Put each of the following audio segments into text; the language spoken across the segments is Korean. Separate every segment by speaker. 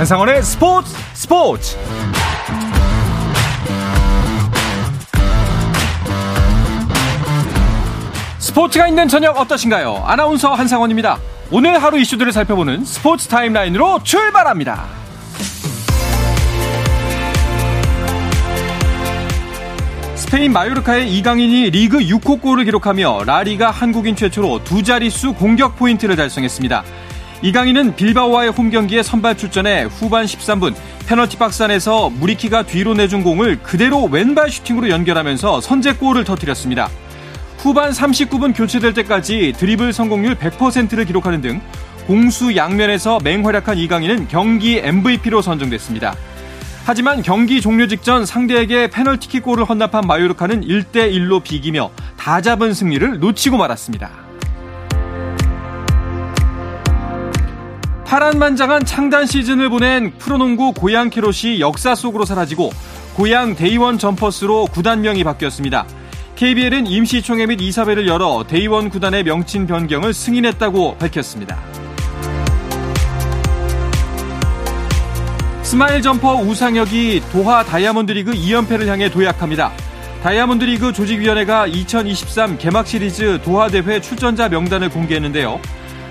Speaker 1: 한상원의 스포츠 스포츠 스포츠가 있는 저녁 어떠신가요? 아나운서 한상원입니다. 오늘 하루 이슈들을 살펴보는 스포츠 타임라인으로 출발합니다. 스페인 마요르카의 이강인이 리그 6호 골을 기록하며 라리가 한국인 최초로 두 자릿수 공격 포인트를 달성했습니다. 이강인은 빌바오와의 홈 경기에 선발 출전해 후반 13분 페널티 박스 안에서 무리키가 뒤로 내준 공을 그대로 왼발 슈팅으로 연결하면서 선제골을 터뜨렸습니다. 후반 39분 교체될 때까지 드리블 성공률 100%를 기록하는 등 공수 양면에서 맹활약한 이강인은 경기 MVP로 선정됐습니다. 하지만 경기 종료 직전 상대에게 페널티킥 골을 헌납한 마요르카는 1대1로 비기며 다 잡은 승리를 놓치고 말았습니다. 파란만장한 창단 시즌을 보낸 프로농구 고양 캐롯이 역사 속으로 사라지고 고양 데이원 점퍼스로 구단명이 바뀌었습니다. KBL은 임시총회 및 이사회를 열어 데이원 구단의 명칭 변경을 승인했다고 밝혔습니다. 스마일 점퍼 우상혁이 도하 다이아몬드 리그 2연패를 향해 도약합니다. 다이아몬드 리그 조직위원회가 2023 개막 시리즈 도하 대회 출전자 명단을 공개했는데요.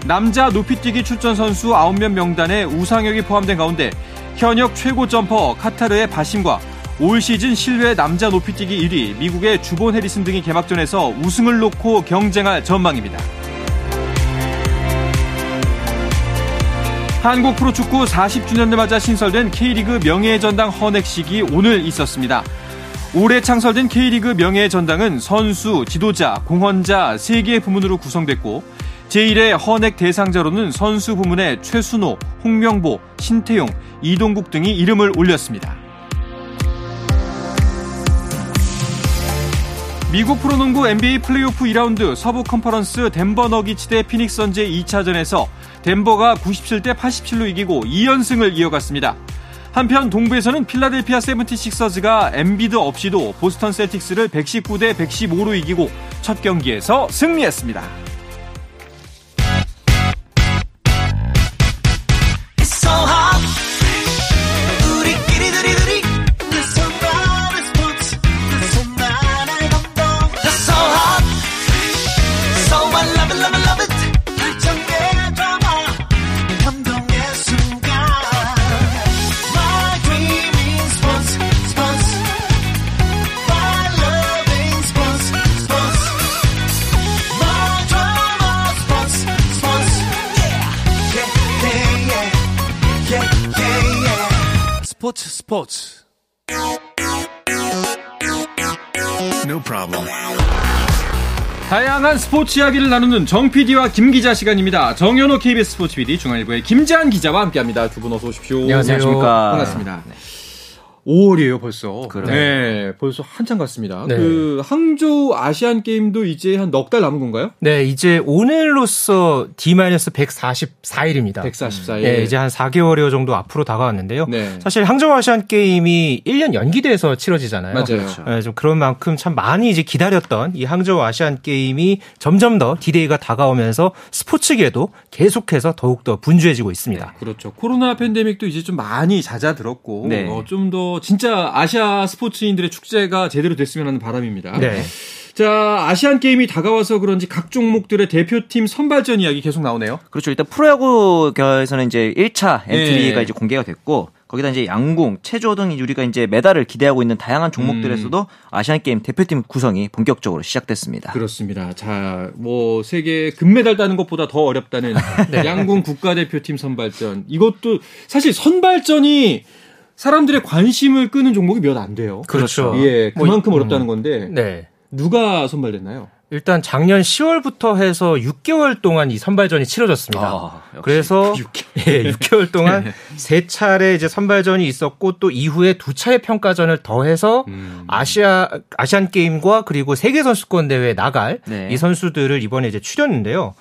Speaker 1: 남자 높이뛰기 출전 선수 9명 명단에 우상혁이 포함된 가운데 현역 최고 점퍼 카타르의 바심과 올 시즌 실외 남자 높이뛰기 1위 미국의 주본 해리슨 등이 개막전에서 우승을 놓고 경쟁할 전망입니다. 한국 프로축구 40주년을 맞아 신설된 K리그 명예의 전당 헌액식이 오늘 있었습니다. 올해 창설된 K리그 명예의 전당은 선수, 지도자, 공헌자 3개의 부문으로 구성됐고 제1회 헌액 대상자로는 선수 부문에 최순호, 홍명보, 신태용, 이동국 등이 이름을 올렸습니다. 미국 프로농구 NBA 플레이오프 2라운드 서부 컨퍼런스 덴버 너기츠 대 피닉스 선즈의 2차전에서 덴버가 97대 87로 이기고 2연승을 이어갔습니다. 한편 동부에서는 필라델피아 세븐티식서즈가 엠비드 없이도 보스턴 셀틱스를 119대 115로 이기고 첫 경기에서 승리했습니다. 스포츠 No problem. 다양한 스포츠 이야기를 나누는 정 PD와 김 기자 시간입니다. 정현호 KBS 스포츠 PD 중앙일보의 김재한 기자와 함께합니다. 두 분 어서 오십시오.
Speaker 2: 안녕하세요.
Speaker 1: 반갑습니다. 네. 5월이에요, 벌써. 그래. 네, 벌써 한참 갔습니다. 네. 그 항저우 아시안 게임도 이제 한 넉 달 남은 건가요?
Speaker 2: 네, 이제 오늘로써 D-144일입니다.
Speaker 1: 144일.
Speaker 2: 네, 이제 한 4개월여 정도 앞으로 다가왔는데요. 네. 사실 항저우 아시안 게임이 1년 연기돼서 치러지잖아요.
Speaker 1: 맞아요. 그렇죠.
Speaker 2: 네, 좀 그런 만큼 참 많이 이제 기다렸던 이 항저우 아시안 게임이 점점 더 디데이가 다가오면서 스포츠계도 계속해서 더욱더 분주해지고 있습니다. 네,
Speaker 1: 그렇죠. 코로나 팬데믹도 이제 좀 많이 잦아들었고 네. 어, 좀더 진짜 아시아 스포츠인들의 축제가 제대로 됐으면 하는 바람입니다. 네. 자, 아시안 게임이 다가와서 그런지 각 종목들의 대표팀 선발전 이야기 계속 나오네요.
Speaker 3: 그렇죠. 일단 프로야구에서는 이제 1차 엔트리가 네. 이제 공개가 됐고 거기다 이제 양궁, 체조 등 우리가 이제 메달을 기대하고 있는 다양한 종목들에서도 음. 아시안 게임 대표팀 구성이 본격적으로 시작됐습니다.
Speaker 1: 그렇습니다. 자, 뭐 세계 금메달 따는 것보다 더 어렵다는 네. 양궁 국가대표팀 선발전. 이것도 사실 선발전이 사람들의 관심을 끄는 종목이 몇 안 돼요.
Speaker 2: 그렇죠.
Speaker 1: 예, 뭐 그만큼 뭐, 어렵다는 건데. 네. 누가 선발됐나요?
Speaker 2: 일단 작년 10월부터 해서 6개월 동안 이 선발전이 치러졌습니다. 아, 그래서 6개월. 예, 6개월 동안 네. 세 차례 이제 선발전이 있었고 또 이후에 두 차례 평가전을 더해서 음. 아시아 아시안 게임과 그리고 세계 선수권 대회에 나갈 네. 이 선수들을 이번에 이제 추렸는데요.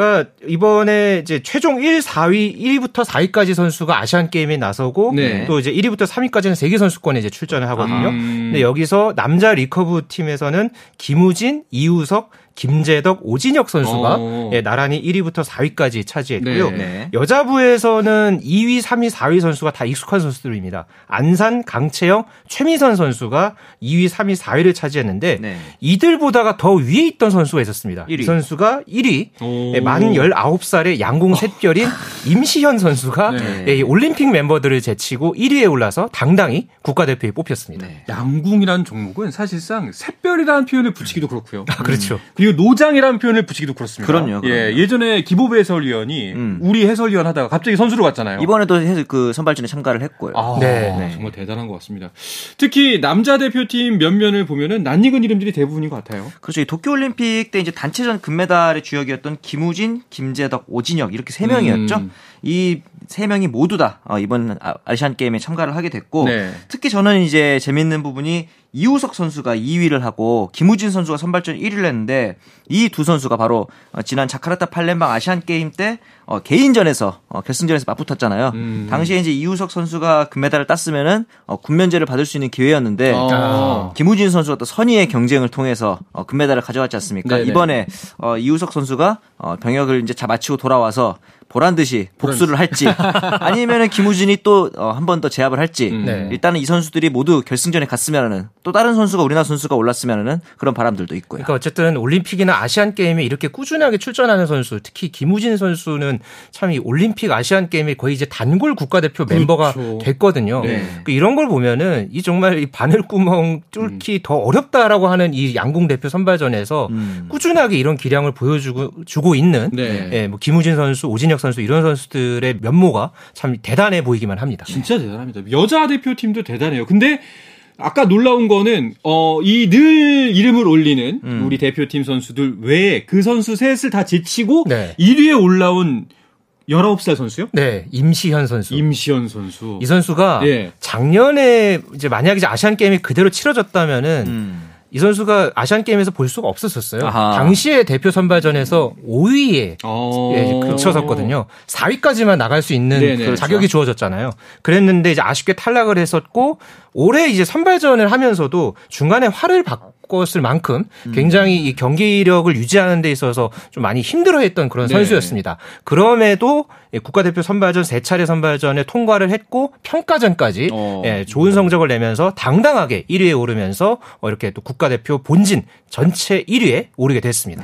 Speaker 2: 그러니까 이번에 이제 최종 1, 4위, 1위부터 4위까지 선수가 아시안 게임에 나서고 네. 또 이제 1위부터 3위까지는 세계 선수권에 이제 출전을 하거든요. 음. 근데 여기서 남자 리커브 팀에서는 김우진, 이우석, 김제덕, 오진혁 선수가 어. 예, 나란히 1위부터 4위까지 차지했고요.
Speaker 3: 네.
Speaker 2: 여자부에서는 2위, 3위, 4위 선수가 다 익숙한 선수들입니다. 안산, 강채영, 최미선 선수가 2위, 3위, 4위를 차지했는데
Speaker 3: 네.
Speaker 2: 이들보다가 더 위에 있던 선수가 있었습니다. 1위. 이 선수가 1위, 예, 만 19살의 양궁 샛별인 임시현 선수가 네. 예, 올림픽 멤버들을 제치고 1위에 올라서 당당히 국가대표에 뽑혔습니다. 네.
Speaker 1: 양궁이라는 종목은 사실상 샛별이라는 표현을 붙이기도 그렇고요.
Speaker 2: 아, 그렇죠.
Speaker 1: 음. 그리고 노장이라는 표현을 붙이기도 그렇습니다.
Speaker 3: 그럼요. 그럼요.
Speaker 1: 예, 예전에 기보배 해설위원이 음. 우리 해설위원 하다가 갑자기 선수로 갔잖아요.
Speaker 3: 이번에도 그 선발전에 참가를 했고요.
Speaker 1: 아, 네. 네. 정말 대단한 것 같습니다. 특히 남자 대표팀 면면을 보면은 낯익은 이름들이 대부분인 것 같아요.
Speaker 3: 그렇죠. 도쿄올림픽 때 이제 단체전 금메달의 주역이었던 김우진, 김재덕, 오진혁 이렇게 세 명이었죠. 음. 이 세 명이 모두 다 어, 이번 아, 아시안 게임에 참가를 하게 됐고 네. 특히 저는 이제 재밌는 부분이 이우석 선수가 2위를 하고 김우진 선수가 선발전 1위를 했는데 이 두 선수가 바로 어, 지난 자카르타 팔렘방 아시안 게임 때 어, 개인전에서 어, 결승전에서 맞붙었잖아요. 음. 당시에 이제 이우석 선수가 금메달을 땄으면은 어, 군면제를 받을 수 있는 기회였는데 아. 김우진 선수가 또 선의의 경쟁을 통해서 어, 금메달을 가져왔지 않습니까? 네네. 이번에 어, 이우석 선수가 어, 병역을 이제 자 마치고 돌아와서 보란 듯이 복수를 할지 아니면은 김우진이 또 한 번 더 제압을 할지 음. 네. 일단은 이 선수들이 모두 결승전에 갔으면은 또 다른 선수가 우리나라 선수가 올랐으면은 그런 바람들도 있고요.
Speaker 2: 그러니까 어쨌든 올림픽이나 아시안 게임에 이렇게 꾸준하게 출전하는 선수, 특히 김우진 선수는 참 이 올림픽 아시안 게임에 거의 이제 단골 국가대표 그렇죠. 멤버가 됐거든요. 네. 그러니까 이런 걸 보면은 이 정말 이 바늘구멍 뚫기 음. 더 어렵다라고 하는 이 양궁 대표 선발전에서 음. 꾸준하게 이런 기량을 보여주고 주고 있는 네. 예, 뭐 김우진 선수, 오진혁 선수 이런 선수들의 면모가 참 대단해 보이기만 합니다.
Speaker 1: 진짜 대단합니다. 여자 대표팀도 대단해요. 근데 아까 놀라운 거는 어 이 늘 이름을 올리는 음. 우리 대표팀 선수들 외에 그 선수 셋을 다 제치고 네. 1위에 올라온 19살 선수요?
Speaker 2: 네, 임시현 선수.
Speaker 1: 임시현 선수.
Speaker 2: 이 선수가 네. 작년에 이제 만약에 아시안 게임이 그대로 치러졌다면은 음. 이 선수가 아시안 게임에서 볼 수가 없었었어요. 아하. 당시에 대표 선발전에서 5위에 어. 예, 그쳐섰거든요. 4위까지만 나갈 수 있는 네네, 그 자격이 그렇죠. 주어졌잖아요. 그랬는데 이제 아쉽게 탈락을 했었고 올해 이제 선발전을 하면서도 중간에 화를 바꿨을 만큼 음. 굉장히 이 경기력을 유지하는 데 있어서 좀 많이 힘들어했던 그런 네. 선수였습니다. 그럼에도 국가대표 선발전 세 차례 선발전에 통과를 했고 평가전까지 어. 예, 좋은 성적을 내면서 당당하게 1위에 오르면서 어, 이렇게 또 국가대표 본진 전체 1위에 오르게 됐습니다.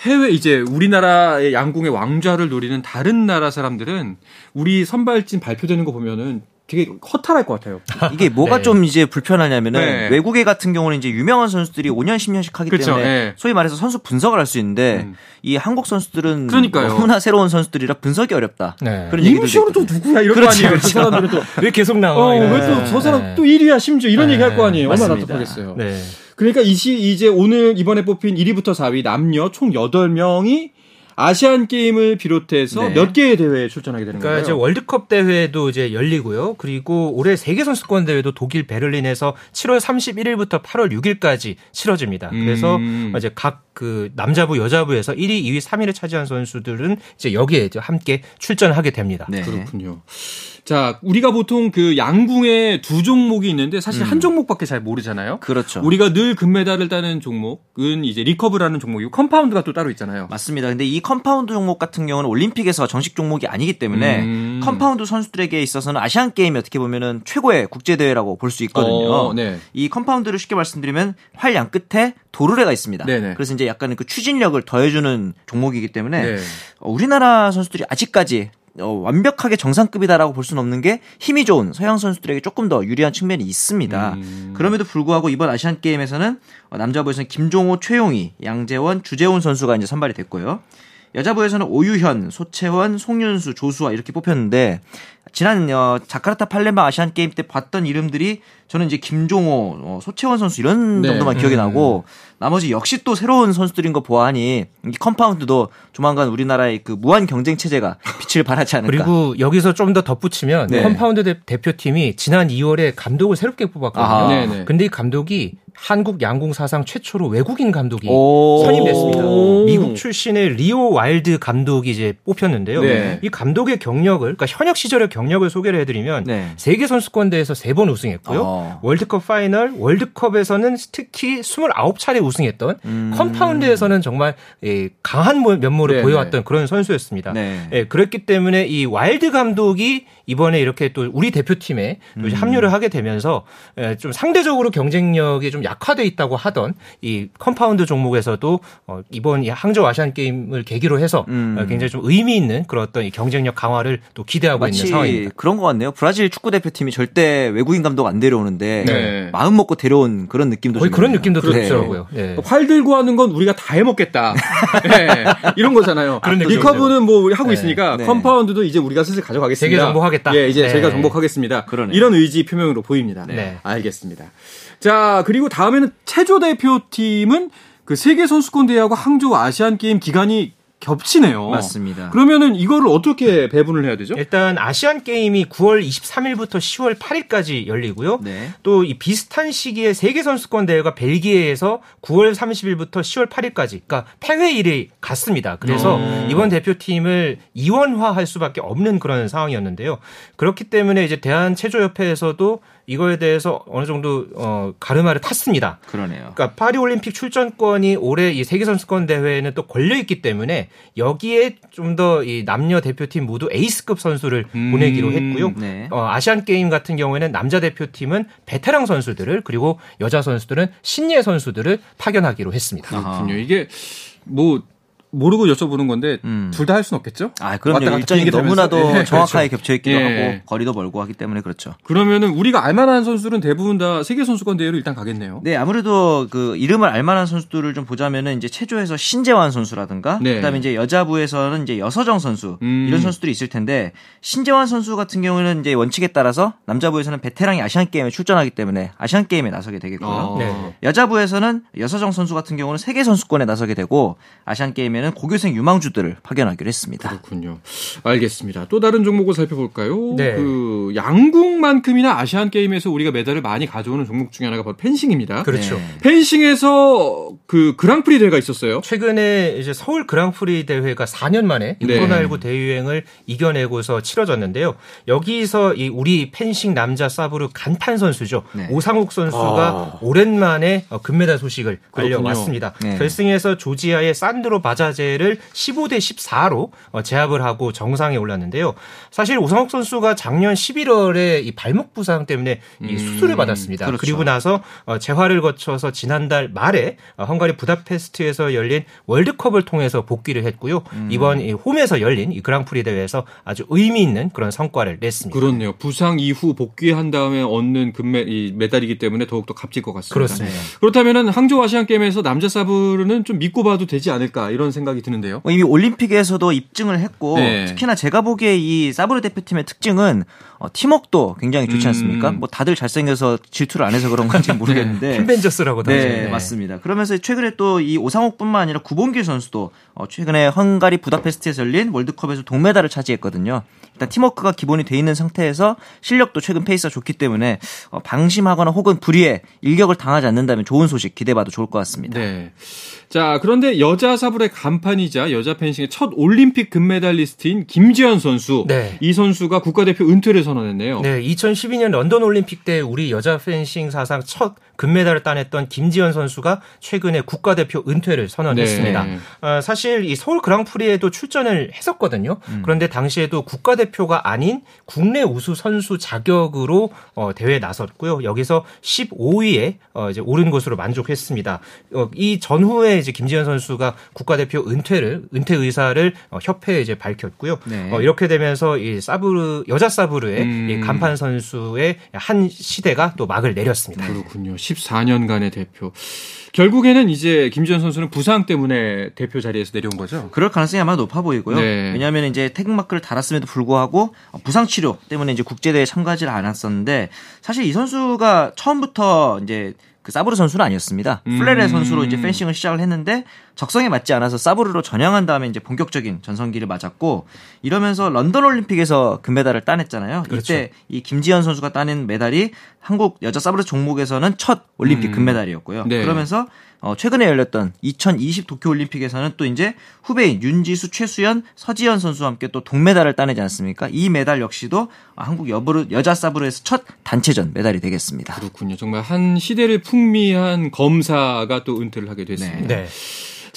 Speaker 1: 해외 이제 우리나라의 양궁의 왕좌를 노리는 다른 나라 사람들은 우리 선발진 발표되는 거 보면은 되게 허탈할 것 같아요.
Speaker 3: 이게 뭐가 네. 좀 이제 불편하냐면은 네. 외국에 같은 경우는 이제 유명한 선수들이 5년 10년씩 하기 그렇죠. 때문에 네. 소위 말해서 선수 분석을 할 수 있는데 음. 이 한국 선수들은 그러니까요. 너무나 새로운 선수들이라 분석이 어렵다.
Speaker 1: 네. 그런 임시호는 또 누구야 이런 그렇지, 거 아니에요. 그렇죠. 그 사람들은 또
Speaker 2: 왜 계속 나와? 어,
Speaker 1: 왜또 저 사람 또 1위야 심지어 이런 얘기 할 거 아니에요. 얼마나 답답하겠어요. 네. 그러니까 이시 이제 오늘 이번에 뽑힌 1위부터 4위 남녀 총 8명이 아시안 게임을 비롯해서 네. 몇 개의 대회에 출전하게 되는
Speaker 2: 그러니까
Speaker 1: 거예요.
Speaker 2: 이제 월드컵 대회도 이제 열리고요. 그리고 올해 세계 선수권 대회도 독일 베를린에서 7월 31일부터 8월 6일까지 치러집니다. 그래서 음. 이제 각 그 남자부 여자부에서 1위, 2위, 3위를 차지한 선수들은 이제 여기에 함께 출전하게 됩니다.
Speaker 1: 네. 그렇군요. 자, 우리가 보통 그 양궁에 두 종목이 있는데 사실 음. 한 종목밖에 잘 모르잖아요.
Speaker 3: 그렇죠.
Speaker 1: 우리가 늘 금메달을 따는 종목은 이제 리커브라는 종목이고 컴파운드가 또 따로 있잖아요.
Speaker 3: 맞습니다. 근데 이 컴파운드 종목 같은 경우는 올림픽에서 정식 종목이 아니기 때문에 음. 컴파운드 선수들에게 있어서는 아시안 게임이 어떻게 보면은 최고의 국제 대회라고 볼 수 있거든요. 어, 네. 이 컴파운드를 쉽게 말씀드리면 활 양 끝에 도르래가 있습니다. 네네. 그래서 이제 약간 그 추진력을 더해주는 종목이기 때문에 네. 우리나라 선수들이 아직까지 어, 완벽하게 정상급이다라고 볼 수는 없는 게 힘이 좋은 서양 선수들에게 조금 더 유리한 측면이 있습니다. 음. 그럼에도 불구하고 이번 아시안 게임에서는 어, 남자부에서는 김종호, 최용희, 양재원, 주재훈 선수가 이제 선발이 됐고요. 여자부에서는 오유현, 소채원, 송윤수, 조수아 이렇게 뽑혔는데 지난 어, 자카르타 팔렘방 아시안 게임 때 봤던 이름들이 저는 이제 김종호, 어, 소채원 선수 이런 네. 정도만 기억이 음. 나고 나머지 역시 또 새로운 선수들인 거 보아하니 이 컴파운드도 조만간 우리나라의 그 무한 경쟁 체제가 빛을 발하지 않을까.
Speaker 2: 그리고 여기서 좀 더 덧붙이면 네. 컴파운드 대, 표팀이 지난 2월에 감독을 새롭게 뽑았거든요. 아. 근데 이 감독이 한국 양궁 사상 최초로 외국인 감독이 선임됐습니다. 미국 출신의 리오 와일드 감독이 이제 뽑혔는데요. 네. 이 감독의 경력을 그러니까 현역 시절의 경력을 소개를 해드리면 네. 세계 선수권 대회에서 세 번 우승했고요. 어. 월드컵 파이널, 월드컵에서는 특히 29차례 우승했던 음. 컴파운드에서는 정말 예, 강한 면모를 네, 보여왔던 네. 그런 선수였습니다. 네. 예, 그랬기 때문에 이 와일드 감독이 이번에 이렇게 또 우리 대표팀에 또 음. 합류를 하게 되면서 예, 좀 상대적으로 경쟁력이 좀 약화돼 있다고 하던 이 compound 종목에서도 어, 이번 이 항저우 아시안 게임을 계기로 해서 음. 어, 굉장히 좀 의미 있는 그런 어떤 이 경쟁력 강화를 또 기대하고 있는 상황입니다.
Speaker 3: 그런 것 같네요. 브라질 축구 대표팀이 절대 외국인 감독 안 데려오는데 네. 마음 먹고 데려온 그런 느낌도
Speaker 2: 거의 그런 느낌도 들더라고요. 네.
Speaker 1: 네. 활 들고 하는 건 우리가 다 해먹겠다. 네. 이런 거잖아요. recurve는 뭐 하고 네. 있으니까 네. compound도 이제 우리가 슬슬 가져가겠습니다.
Speaker 2: 세계 정복하겠다.
Speaker 1: 예, 이제 저희가 정복하겠습니다. 그러네요. 이런 의지 표명으로 보입니다. 알겠습니다. 자, 그리고 다음에는 체조 대표팀은 그 세계 선수권 대회하고 항저우 아시안 게임 기간이 겹치네요.
Speaker 3: 맞습니다.
Speaker 1: 그러면은 이거를 어떻게 배분을 해야 되죠?
Speaker 2: 일단 아시안 게임이 9월 23일부터 10월 8일까지 열리고요. 네. 또 이 비슷한 시기에 세계 선수권 대회가 벨기에에서 9월 30일부터 10월 8일까지, 그러니까 폐회일이 같습니다. 그래서 오. 이번 대표팀을 이원화할 수밖에 없는 그런 상황이었는데요. 그렇기 때문에 이제 대한 체조 협회에서도 이거에 대해서 어느 정도 어 가르마를 탔습니다.
Speaker 3: 그러네요.
Speaker 2: 그러니까 파리 올림픽 출전권이 올해 이 세계 선수권 대회에는 또 걸려 있기 때문에 여기에 좀 더 이 남녀 대표팀 모두 에이스급 선수를 음, 보내기로 했고요. 네. 어, 아시안 게임 같은 경우에는 남자 대표팀은 베테랑 선수들을 그리고 여자 선수들은 신예 선수들을 파견하기로 했습니다.
Speaker 1: 그렇군요. 이게 뭐 모르고 여쭤보는 건데 음. 둘다 할 수는 없겠죠?
Speaker 3: 아, 그럼요. 일정이 너무나도 예. 정확하게 그렇죠. 겹쳐 있기도 예. 하고 거리도 멀고 하기 때문에 그렇죠.
Speaker 1: 그러면은 우리가 알만한 선수들은 대부분 다 세계 선수권 대회로 일단 가겠네요.
Speaker 3: 네, 아무래도 그 이름을 알만한 선수들을 좀 보자면은 이제 체조에서 신재환 선수라든가 네. 그다음에 이제 여자부에서는 이제 여서정 선수 음. 이런 선수들이 있을 텐데 신재환 선수 같은 경우는 이제 원칙에 따라서 남자부에서는 베테랑이 아시안 게임에 출전하기 때문에 아시안 게임에 나서게 되겠고요. 어. 네. 여자부에서는 여서정 선수 같은 경우는 세계 선수권에 나서게 되고 아시안 게임에 경우에는 고교생 유망주들을 파견하기로 했습니다.
Speaker 1: 그렇군요. 알겠습니다. 또 다른 종목을 살펴볼까요? 네. 그 양궁만큼이나 아시안 게임에서 우리가 메달을 많이 가져오는 종목 중에 하나가 바로 펜싱입니다.
Speaker 2: 그렇죠. 네.
Speaker 1: 펜싱에서 그 그랑프리 대회가 있었어요.
Speaker 2: 최근에 이제 서울 그랑프리 대회가 4년 만에 네. 코로나19 대유행을 이겨내고서 치러졌는데요. 여기서 이 우리 펜싱 남자 사브르 간판 선수죠. 네. 오상욱 선수가 아. 오랜만에 금메달 소식을 알려왔습니다. 네. 결승에서 조지아의 산드로 바자 타자제를 15대 14로 어, 제압을 하고 정상에 올랐는데요. 사실 오상욱 선수가 작년 11월에 이 발목 부상 때문에 이 음, 수술을 받았습니다. 그렇죠. 그리고 나서 어, 재활을 거쳐서 지난달 말에 어, 헝가리 부다페스트에서 열린 월드컵을 통해서 복귀를 했고요. 음. 이번 이 홈에서 열린 이 그랑프리 대회에서 아주 의미 있는 그런 성과를 냈습니다.
Speaker 1: 그렇네요. 부상 이후 복귀한 다음에 얻는 금메 이 메달이기 때문에 더욱더 값질 것 같습니다.
Speaker 2: 그렇습니다.
Speaker 1: 그렇다면은 항저우 아시안 게임에서 남자 사브르는 좀 믿고 봐도 되지 않을까 이런 생각이 드는데요.
Speaker 3: 뭐 이미 올림픽에서도 입증을 했고 네. 특히나 제가 보기에 이 사브르 대표팀의 특징은 어, 팀웍도 굉장히 좋지 음. 않습니까? 음. 뭐 다들 잘생겨서 질투를 안 해서 그런 건지 모르겠는데
Speaker 2: 팬벤저스라고
Speaker 3: 네, 네, 맞습니다. 그러면서 최근에 또 이 오상욱뿐만 아니라 구본길 선수도 어, 최근에 헝가리 부다페스트에서 열린 월드컵에서 동메달을 차지했거든요. 일단 팀워크가 기본이 돼 있는 상태에서 실력도 최근 페이스가 좋기 때문에 어, 방심하거나 혹은 불의의 일격을 당하지 않는다면 좋은 소식 기대해봐도 좋을 것 같습니다.
Speaker 1: 네. 자, 그런데 여자 사브르의 간판이자 여자 펜싱의 첫 올림픽 금메달리스트인 김지연 선수. 네. 이 선수가 국가대표 은퇴를 선언했네요.
Speaker 2: 네, 2012년 런던 올림픽 때 우리 여자 펜싱 사상 첫 금메달을 따냈던 김지연 선수가 최근에 국가대표 은퇴를 선언했습니다. 네. 어, 사실 이 서울 그랑프리에도 출전을 했었거든요. 음. 그런데 당시에도 국가대표가 아닌 국내 우수 선수 자격으로 어, 대회에 나섰고요. 여기서 15위에 어, 이제 오른 것으로 만족했습니다. 어, 이 전후에 이제 김지현 선수가 국가대표 은퇴를 은퇴 의사를 어, 협회에 이제 밝혔고요. 네. 어, 이렇게 되면서 이 사브르 여자 사브르의 음. 이 간판 선수의 한 시대가 또 막을 내렸습니다.
Speaker 1: 그렇군요. 14년간의 대표. 결국에는 이제 김지현 선수는 부상 때문에 대표 자리에서 내려온 거죠?
Speaker 3: 그럴 가능성이 아마 높아 보이고요. 네. 왜냐하면 이제 태극마크를 달았음에도 불구하고 부상 치료 때문에 이제 국제대회에 참가하지 않았었는데 사실 이 선수가 처음부터 이제 그 사브르 선수는 아니었습니다. 음. 플레레 선수로 이제 펜싱을 시작을 했는데 적성에 맞지 않아서 사브르로 전향한 다음에 이제 본격적인 전성기를 맞았고 이러면서 런던 올림픽에서 금메달을 따냈잖아요. 그렇죠. 이때 이 김지현 선수가 따낸 메달이 한국 여자 사브르 종목에서는 첫 올림픽 음. 금메달이었고요. 네. 그러면서 어, 최근에 열렸던 2020 도쿄올림픽에서는 또 이제 후배인 윤지수, 최수연, 서지현 선수와 함께 또 동메달을 따내지 않습니까? 이 메달 역시도 한국 여부르, 여자 사브르에서 첫 단체전 메달이 되겠습니다.
Speaker 1: 그렇군요. 정말 한 시대를 풍미한 검사가 또 은퇴를 하게 됐습니다. 네. 네.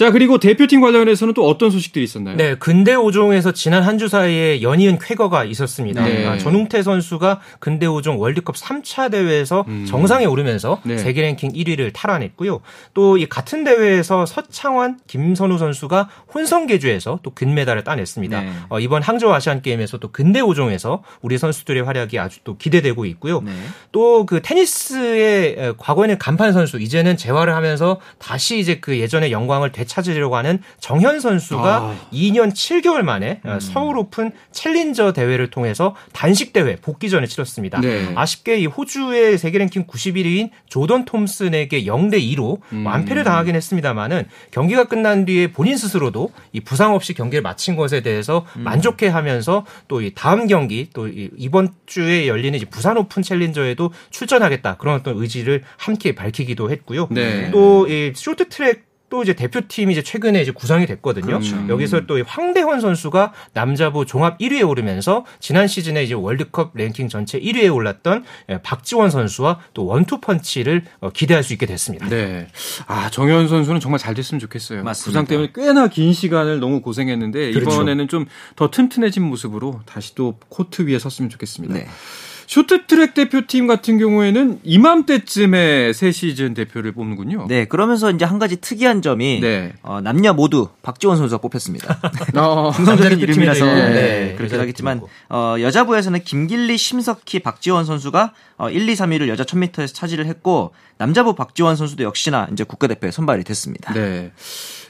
Speaker 1: 자, 그리고 대표팀 관련해서는 또 어떤 소식들이 있었나요?
Speaker 2: 네, 근대 5종에서 지난 한 주 사이에 연이은 쾌거가 있었습니다. 네. 아, 전웅태 선수가 근대 5종 월드컵 3차 대회에서 음. 정상에 오르면서 네. 세계 랭킹 1위를 탈환했고요. 또 이 같은 대회에서 서창환, 김선우 선수가 혼성 계주에서 또 금메달을 따냈습니다. 네. 어, 이번 항저우 아시안 게임에서 또 근대 5종에서 우리 선수들의 활약이 아주 또 기대되고 있고요. 네. 또 그 테니스의 과거에는 간판 선수 이제는 재활을 하면서 다시 이제 그 예전의 영광을 되찾 찾으려고 하는 정현 선수가 아. 2년 7개월 만에 음. 서울 오픈 챌린저 대회를 통해서 단식 대회 복귀전을 치렀습니다. 네. 아쉽게 이 호주의 세계 랭킹 91위인 조던 톰슨에게 0대 2로 음. 완패를 당하긴 했습니다만은 경기가 끝난 뒤에 본인 스스로도 이 부상 없이 경기를 마친 것에 대해서 음. 만족해하면서 또 이 다음 경기 또 이번 주에 열리는 부산 오픈 챌린저에도 출전하겠다 그런 어떤 의지를 함께 밝히기도 했고요. 네. 또 이 쇼트트랙 또 이제 대표팀이 이제 최근에 이제 구성이 됐거든요. 그렇죠. 여기서 또 황대헌 선수가 남자부 종합 1위에 오르면서 지난 시즌에 이제 월드컵 랭킹 전체 1위에 올랐던 예, 박지원 선수와 또 원투 펀치를 어, 기대할 수 있게 됐습니다.
Speaker 1: 네. 아, 정현 선수는 정말 잘 됐으면 좋겠어요. 맞습니다. 부상 때문에 꽤나 긴 시간을 너무 고생했는데 그렇죠. 이번에는 좀 더 튼튼해진 모습으로 다시 또 코트 위에 섰으면 좋겠습니다. 네. 쇼트트랙 대표팀 같은 경우에는 이맘때쯤에 새 시즌 대표를 뽑는군요.
Speaker 3: 네, 그러면서 이제 한 가지 특이한 점이 네. 어, 남녀 모두 박지원 선수가 뽑혔습니다. 어, 긍정적인 이름이라서 네, 네, 그렇게 하겠지만 어, 여자부에서는 김길리, 심석희, 박지원 선수가 어, 1, 2, 3위를 여자 1000m에서 차지를 했고 남자부 박지원 선수도 역시나 이제 국가대표에 선발이 됐습니다. 네.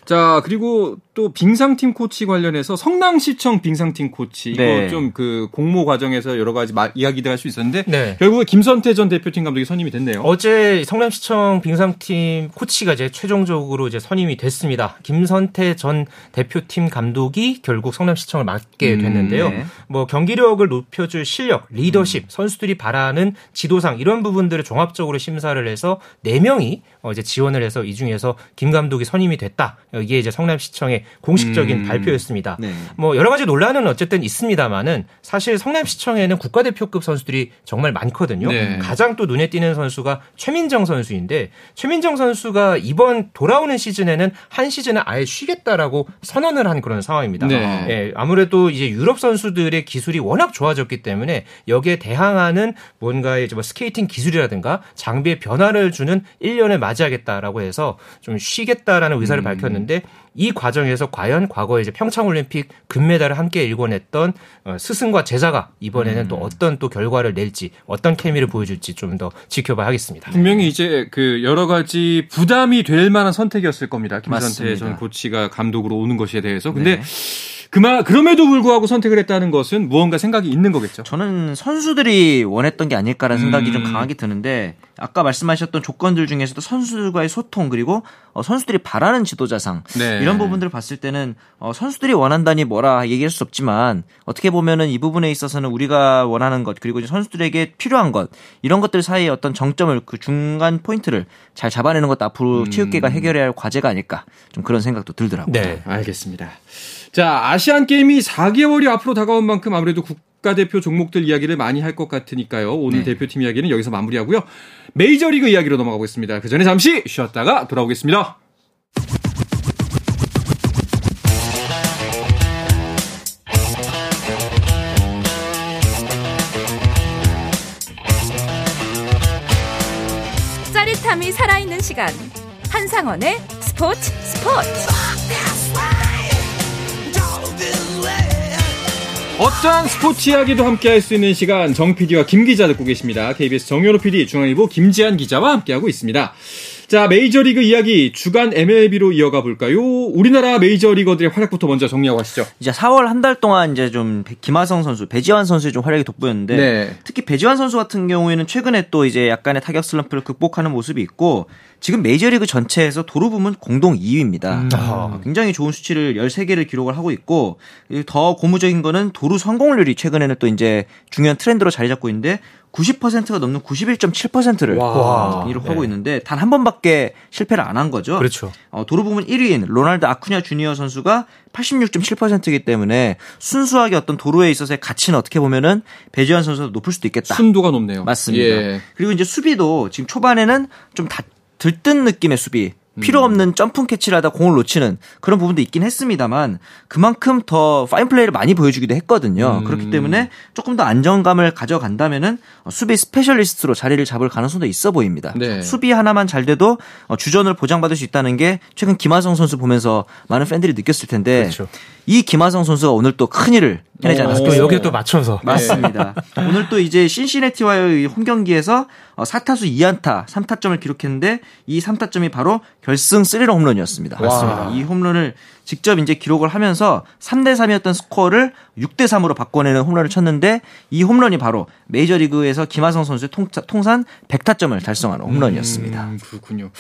Speaker 1: 자, 그리고 또 빙상팀 코치 관련해서 성남시청 빙상팀 코치 이거 네. 좀그 공모 과정에서 여러 가지 마, 이야기들 할 수 있었는데 네. 결국에 김선태 전 대표팀 감독이 선임이 됐네요.
Speaker 2: 어제 성남시청 빙상팀 코치가 이제 최종적으로 이제 선임이 됐습니다. 김선태 전 대표팀 감독이 결국 성남시청을 맡게 음, 됐는데요. 네. 뭐 경기력을 높여줄 실력, 리더십, 음. 선수들이 바라는 지도상 이런 부분들을 종합적으로 심사를 해서 4 명이 어 이제 지원을 해서 이 중에서 김 감독이 선임이 됐다. 이게 이제 성남시청의 공식적인 음. 발표였습니다. 네. 뭐 여러 가지 논란은 어쨌든 있습니다만은 사실 성남시청에는 국가대표급 선수들이 정말 많거든요. 네. 가장 또 눈에 띄는 선수가 최민정 선수인데 최민정 선수가 이번 돌아오는 시즌에는 한 시즌을 아예 쉬겠다라고 선언을 한 그런 상황입니다. 네. 예, 아무래도 이제 유럽 선수들의 기술이 워낙 좋아졌기 때문에 여기에 대항하는 뭔가의 뭐 스케이팅 기술이라든가 장비의 변화를 주는 1년을 맞이하겠다라고 해서 좀 쉬겠다라는 의사를 음. 밝혔는데 있는데 이 과정에서 과연 과거에 이제 평창 올림픽 금메달을 함께 일궈냈던 어, 스승과 제자가 이번에는 음. 또 어떤 또 결과를 낼지 어떤 케미를 보여줄지 좀 더 지켜봐야 하겠습니다.
Speaker 1: 분명히 이제 그 여러 가지 부담이 될 만한 선택이었을 겁니다. 김선태 전 코치가 감독으로 오는 것에 대해서. 근데 네. 그마 그럼에도 불구하고 선택을 했다는 것은 무언가 생각이 있는 거겠죠.
Speaker 3: 저는 선수들이 원했던 게 아닐까라는 생각이 음. 좀 강하게 드는데 아까 말씀하셨던 조건들 중에서도 선수들과의 소통 그리고 어, 선수들이 바라는 지도자상 네. 이런 부분들을 봤을 때는 어, 선수들이 원한다니 뭐라 얘기할 수 없지만 어떻게 보면은 이 부분에 있어서는 우리가 원하는 것 그리고 선수들에게 필요한 것 이런 것들 사이에 어떤 정점을 그 중간 포인트를 잘 잡아내는 것도 앞으로 음. 체육계가 해결해야 할 과제가 아닐까 좀 그런 생각도 들더라고요.
Speaker 1: 네, 알겠습니다. 자, 아시안 게임이 4개월이 앞으로 다가온 만큼 아무래도 국 가대표 종목들 이야기를 많이 할 것 같으니까요. 오늘 네. 대표팀 이야기는 여기서 마무리하고요. 메이저리그 이야기로 넘어가보겠습니다. 그 전에 잠시 쉬었다가 돌아오겠습니다.
Speaker 4: 짜릿함이 살아있는 시간. 한상원의 스포츠 스포츠.
Speaker 1: 어떠한 스포츠 이야기도 함께 할 수 있는 시간 정 PD와 김 기자 듣고 계십니다. KBS 정현호 PD, 중앙일보 김지한 기자와 함께하고 있습니다. 자, 메이저리그 이야기 주간 MLB로 이어가 볼까요? 우리나라 메이저리거들의 활약부터 먼저 정리하고 하시죠.
Speaker 3: 이제 4월 한 달 동안 이제 좀 김하성 선수, 배지환 선수의 좀 활약이 돋보였는데 네. 특히 배지환 선수 같은 경우에는 최근에 또 이제 약간의 타격 슬럼프를 극복하는 모습이 있고 지금 메이저리그 전체에서 도루 부문 공동 2위입니다. 음. 아. 굉장히 좋은 수치를 13개를 기록을 하고 있고 더 고무적인 거는 도루 성공률이 최근에는 또 이제 중요한 트렌드로 자리 잡고 있는데 90%가 넘는 91.7%를 기록하고 네. 있는데 단 한 번밖에 실패를 안 한 거죠.
Speaker 2: 그렇죠.
Speaker 3: 어, 도루 부문 1위인 로날드 아쿠냐 주니어 선수가 86.7%이기 때문에 순수하게 어떤 도루에 있어서의 가치는 어떻게 보면은 배지환 선수가 높을 수도 있겠다.
Speaker 1: 순도가 높네요.
Speaker 3: 맞습니다. 예. 그리고 이제 수비도 지금 초반에는 좀 다, 들뜬 느낌의 수비 필요 없는 점프 캐치를 하다 공을 놓치는 그런 부분도 있긴 했습니다만 그만큼 더 파인 플레이를 많이 보여주기도 했거든요. 음. 그렇기 때문에 조금 더 안정감을 가져간다면은 수비 specialist로 자리를 잡을 가능성도 있어 보입니다. 네. 수비 하나만 잘 돼도 주전을 보장받을 수 있다는 게 최근 김하성 선수 보면서 많은 팬들이 느꼈을 텐데 그렇죠. 이 김하성 선수가 오늘 또 큰일을 해내지 않았습니까?
Speaker 2: 또 여기에 또 맞춰서.
Speaker 3: 맞습니다. 오늘 또 이제 신시내티와의 홈 경기에서 4타수 어, 2안타 3타점을 기록했는데 이 3타점이 바로 결승 3런 홈런이었습니다. 맞습니다. 이 홈런을 직접 이제 기록을 하면서 3대 3이었던 스코어를 6대 3으로 바꿔내는 홈런을 쳤는데 이 홈런이 바로 메이저리그에서 김하성 선수의 통, 산 100타점을 달성하는 홈런이었습니다. 음,
Speaker 1: 그렇군요.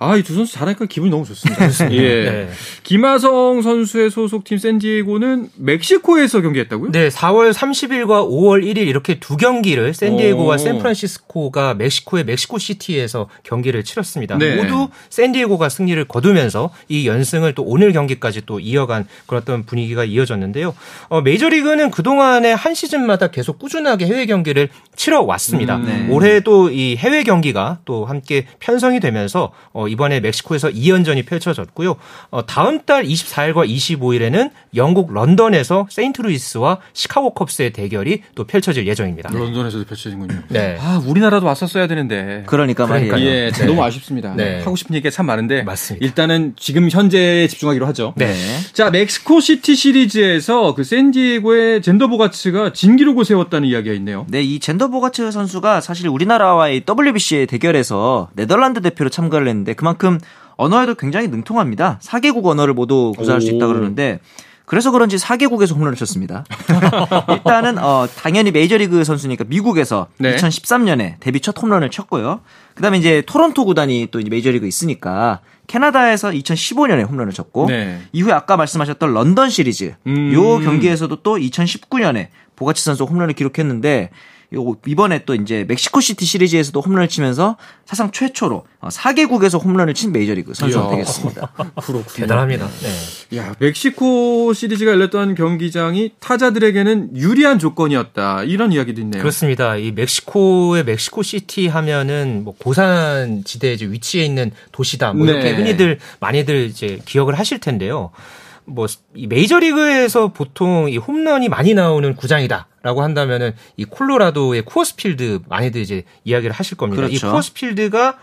Speaker 1: 아, 이 두 선수 잘하니까 기분이 너무 좋습니다. 예. 네. 김하성 선수의 소속팀 샌디에고는 멕시코에서 경기했다고요?
Speaker 2: 네, 4월 30일과 5월 1일 이렇게 두 경기를 샌디에고와 샌프란시스코가 멕시코의 멕시코 시티에서 경기를 치렀습니다. 네. 모두 샌디에고가 승리를 거두면서 이 연승을 또 오늘 경기까지 또 이어간 그런 어떤 분위기가 이어졌는데요. 어, 메이저리그는 그동안에 한 시즌마다 계속 꾸준하게 해외 경기를 치러 왔습니다. 음, 네. 올해도 이 해외 경기가 또 함께 편성이 되면서 어, 이번에 멕시코에서 2연전이 펼쳐졌고요. 어, 다음 달 24일과 25일에는 영국 런던에서 세인트루이스와 시카고 컵스의 대결이 또 펼쳐질 예정입니다.
Speaker 1: 런던에서도 펼쳐진군요. 네. 아, 우리나라도 왔었어야 되는데.
Speaker 3: 그러니까 말이에요.
Speaker 1: 예, 네. 너무 아쉽습니다. 네. 하고 싶은 얘기가 참 많은데.
Speaker 2: 맞습니다.
Speaker 1: 일단은 지금 현재에 집중하기로 하죠. 네. 자, 멕시코 시티 시리즈에서 그 샌디에고의 잰더 보가츠가 진기록을 세웠다는 이야기가 있네요.
Speaker 3: 네, 이 잰더 보가츠 선수가 사실 우리나라와의 WBC의 대결에서 네덜란드 대표로 참가를 했는데 그만큼 언어에도 굉장히 능통합니다. 4개국 언어를 모두 구사할 수 있다 그러는데 그래서 그런지 4개국에서 홈런을 쳤습니다. 일단은 어 당연히 메이저리그 선수니까 미국에서 네. 2013년에 데뷔 첫 홈런을 쳤고요. 그다음에 이제 토론토 구단이 또 이제 메이저리그 있으니까 캐나다에서 2015년에 홈런을 쳤고 네. 이후에 아까 말씀하셨던 런던 시리즈 음. 요 경기에서도 또 2019년에 보가츠 선수 홈런을 기록했는데 이번에 또 이제 멕시코 시티 시리즈에서도 홈런을 치면서 사상 최초로 4개국에서 어, 홈런을 친 메이저리그 선수가 되겠습니다.
Speaker 2: 그렇군요. 대단합니다.
Speaker 1: 네. 야, 멕시코 시리즈가 열렸던 경기장이 타자들에게는 유리한 조건이었다. 이런 이야기도 있네요.
Speaker 2: 그렇습니다. 이 멕시코의 멕시코 시티 하면은 뭐 고산 지대에 위치해 있는 도시다. 뭐 이렇게 네. 흔히들 많이들 이제 기억을 하실 텐데요. 뭐 이 메이저리그에서 보통 이 홈런이 많이 나오는 구장이다라고 한다면은 이 콜로라도의 쿠어스필드 많이들 이제 이야기를 하실 겁니다. 그렇죠. 이 쿠어스필드가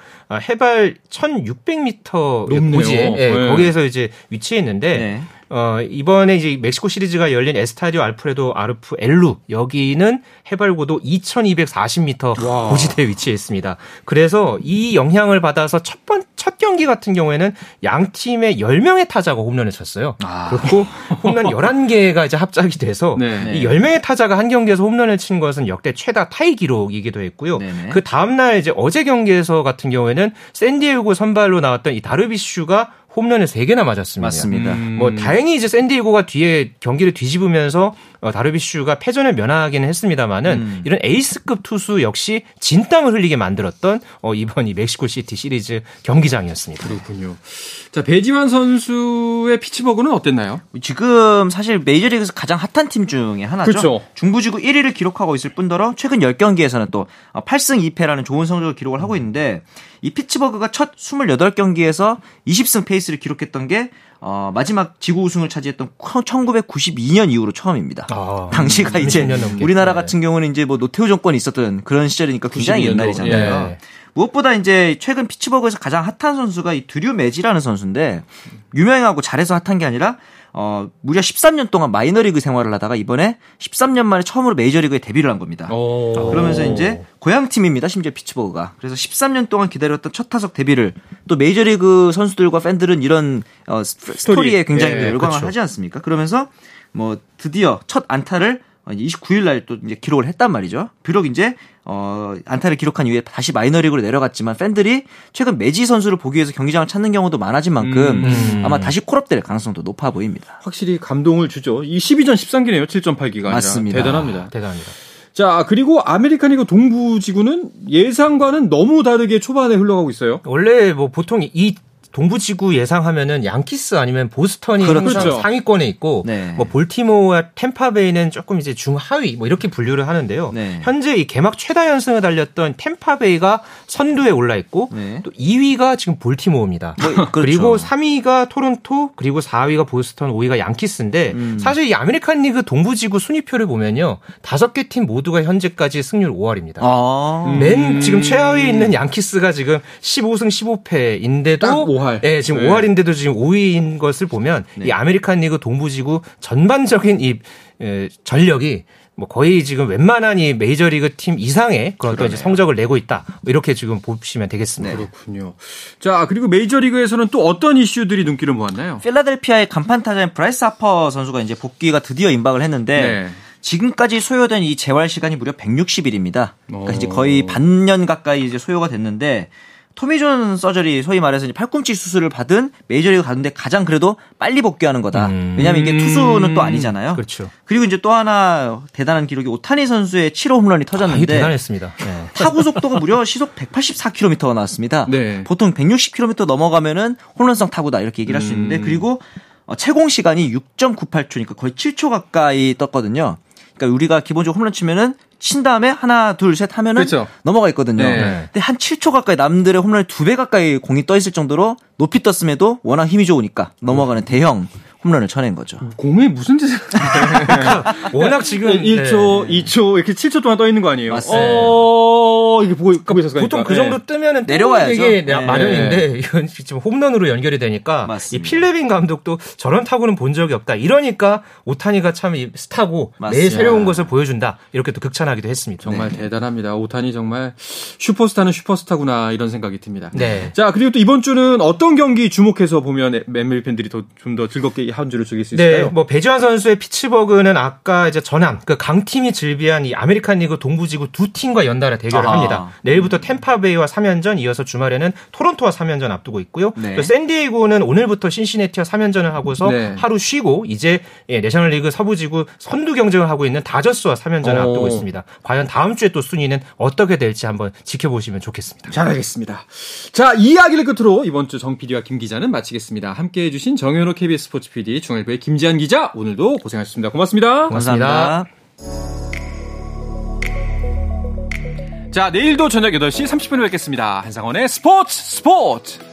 Speaker 2: 해발 1,600m 고지 예, 네. 거기에서 이제 위치해 있는데 네. 어, 이번에 이제 멕시코 시리즈가 열린 에스타디오 알프레도 아르프 엘루 여기는 해발 고도 2240m 와. 고지대에 위치해 있습니다. 그래서 이 영향을 받아서 첫 번, 첫 경기 같은 경우에는 양 팀의 10명의 타자가 홈런을 쳤어요. 아. 그리고 홈런 11개가 이제 합작이 돼서 네. 이 10명의 타자가 한 경기에서 홈런을 친 것은 역대 최다 타이 기록이기도 했고요. 네네. 그 다음날 이제 어제 경기에서 같은 경우에는 샌디에고 선발로 나왔던 이 다르빗슈가 홈런을 3개나 맞았습니다.
Speaker 3: 맞습니다. 음.
Speaker 2: 뭐 다행히 이제 샌디에고가 뒤에 경기를 뒤집으면서 어, 다르빗슈가 패전을 면하기는 했습니다만은 음. 이런 에이스급 투수 역시 진땀을 흘리게 만들었던 어, 이번 이 멕시코 시티 시리즈 경기장이었습니다.
Speaker 1: 그렇군요. 자 배지환 선수의 피츠버그는 어땠나요?
Speaker 3: 지금 사실 메이저리그에서 가장 핫한 팀 중에 하나죠.
Speaker 1: 그렇죠.
Speaker 3: 중부지구 1위를 기록하고 있을 뿐더러 최근 10경기에서는 또 8승 2패라는 좋은 성적을 기록을 하고 있는데 이 피츠버그가 첫 28경기에서 20승 페이스 를 기록했던 게 어, 마지막 지구 우승을 차지했던 1992년 이후로 처음입니다. 아, 당시가 이제 우리나라 같은 경우는 이제 뭐 노태우 정권이 있었던 그런 시절이니까 굉장히 옛날이잖아요. 예. 무엇보다 이제 최근 피츠버그에서 가장 핫한 선수가 이 드류 매지라는 선수인데 유명하고 잘해서 핫한 게 아니라 어, 무려 13년 동안 마이너리그 생활을 하다가 이번에 13년 만에 처음으로 메이저리그에 데뷔를 한 겁니다. 그러면서 이제 고향 팀입니다. 심지어 피츠버그가. 그래서 13년 동안 기다렸던 첫 타석 데뷔를 또 메이저리그 선수들과 팬들은 이런 어, 스토리. 에 굉장히 예, 열광을 그렇죠. 하지 않습니까? 그러면서 뭐 드디어 첫 안타를 29일 날 또 이제 기록을 했단 말이죠. 비록 이제 어, 안타를 기록한 이후에 다시 마이너리그로 내려갔지만 팬들이 최근 매지 선수를 보기 위해서 경기장을 찾는 경우도 많아진 만큼 음, 음. 아마 다시 콜업될 가능성도 높아 보입니다.
Speaker 1: 확실히 감동을 주죠. 이 12전 13기네요. 7.8기가
Speaker 3: 맞습니다.
Speaker 1: 대단합니다.
Speaker 2: 대단합니다.
Speaker 1: 자, 그리고 아메리칸 리그 동부 지구는 예상과는 너무 다르게 초반에 흘러가고 있어요.
Speaker 2: 원래 뭐 보통 이 동부지구 예상하면은 양키스 아니면 보스턴이 그렇죠. 항상 그렇죠. 상위권에 있고 네. 뭐 볼티모어와 템파베이는 조금 이제 중하위 뭐 이렇게 분류를 하는데요. 네. 현재 이 개막 최다 연승을 달렸던 템파베이가 선두에 올라 있고 네. 또 2위가 지금 볼티모어입니다. 뭐, 그렇죠. 그리고 3위가 토론토 그리고 4위가 보스턴 5위가 양키스인데 음. 사실 이 아메리칸 리그 동부지구 순위표를 보면요. 다섯 개 팀 모두가 현재까지 승률 5할입니다. 아. 맨 지금 최하위에 있는 양키스가 지금 15승 15패인데도
Speaker 1: 5할.
Speaker 2: 네, 지금 네. 5할인데도 지금 5위인 것을 보면 네. 이 아메리칸 리그 동부지구 전반적인 이 에, 전력이 뭐 거의 지금 웬만한 이 메이저리그 팀 이상의 그런 어떤 성적을 내고 있다. 이렇게 지금 보시면 되겠습니다.
Speaker 1: 네. 그렇군요. 자, 그리고 메이저리그에서는 또 어떤 이슈들이 눈길을 모았나요?
Speaker 3: 필라델피아의 간판 타자인 브라이스 하퍼 선수가 이제 복귀가 드디어 임박을 했는데 네. 지금까지 소요된 이 재활 시간이 무려 160일입니다. 그러니까 이제 거의 반년 가까이 이제 소요가 됐는데 토미존 서저리 소위 말해서 이제 팔꿈치 수술을 받은 메이저리그 가는데 가장 그래도 빨리 복귀하는 거다. 음. 왜냐하면 이게 투수는 또 아니잖아요.
Speaker 2: 그렇죠.
Speaker 3: 그리고 이제 또 하나 대단한 기록이 오타니 선수의 7호 홈런이 터졌는데
Speaker 2: 아, 대단했습니다. 네.
Speaker 3: 타구 속도가 무려 시속 184km가 나왔습니다. 네. 보통 160km 넘어가면은 홈런성 타구다 이렇게 얘기를 할 수 있는데 음. 그리고 어, 채공 시간이 6.98초니까 거의 7초 가까이 떴거든요. 그러니까 우리가 기본적으로 홈런 치면은 친 다음에 하나 둘 셋 하면은 그렇죠. 넘어가 있거든요. 네. 근데 한 7초 가까이 남들의 홈런을 두배 가까이 공이 떠 있을 정도로 높이 떴음에도 워낙 힘이 좋으니까 넘어가는 대형 홈런을 쳐낸 거죠.
Speaker 1: 공이 무슨 짓을
Speaker 2: 워낙 지금
Speaker 1: 1초, 네. 2초 이렇게 7초 동안 떠 있는 거 아니에요?
Speaker 3: 맞습니다.
Speaker 1: 어, 이게 보고 보고 있었어요.
Speaker 2: 보통 그 정도 네. 뜨면은
Speaker 3: 내려와야죠.
Speaker 2: 이게 네. 마련인데 이건 지금 홈런으로 연결이 되니까 맞습니다. 이 필레빈 감독도 저런 타구는 본 적이 없다. 이러니까 오타니가 참 스타고 매일 새로운 것을 보여준다. 이렇게 또 극찬하기도 했습니다.
Speaker 1: 정말 네. 대단합니다. 오타니 정말 슈퍼스타는 슈퍼스타구나 이런 생각이 듭니다. 네. 자 그리고 또 이번 주는 어떤 경기 주목해서 보면 MLB 팬들이 더 좀더 즐겁게 한 주를 즐길 수 있을까요?
Speaker 2: 네, 뭐 배지환 선수의 피츠버그는 아까 이제 전함 그 강팀이 즐비한 이 아메리칸 리그 동부지구 두 팀과 연달아 대결을 아하. 합니다. 내일부터 템파베이와 3연전, 이어서 주말에는 토론토와 3연전 앞두고 있고요. 네. 또 샌디에이고는 오늘부터 신시내티와 3연전을 하고서 네. 하루 쉬고 이제 예, 내셔널리그 서부지구 선두 경쟁을 하고 있는 다저스와 3연전을 오. 앞두고 있습니다. 과연 다음 주에 또 순위는 어떻게 될지 한번 지켜보시면 좋겠습니다.
Speaker 1: 잘 알겠습니다. 자, 이야기를 끝으로 이번 주 정 PD와 김 기자는 마치겠습니다. 함께 해주신 정현호 KBS 스포츠 PD, 중앙일보의 김지한 기자, 오늘도 고생하셨습니다. 고맙습니다.
Speaker 3: 고맙습니다.
Speaker 1: 자, 내일도 저녁 8시 30분에 뵙겠습니다. 한상원의 스포츠 스포츠!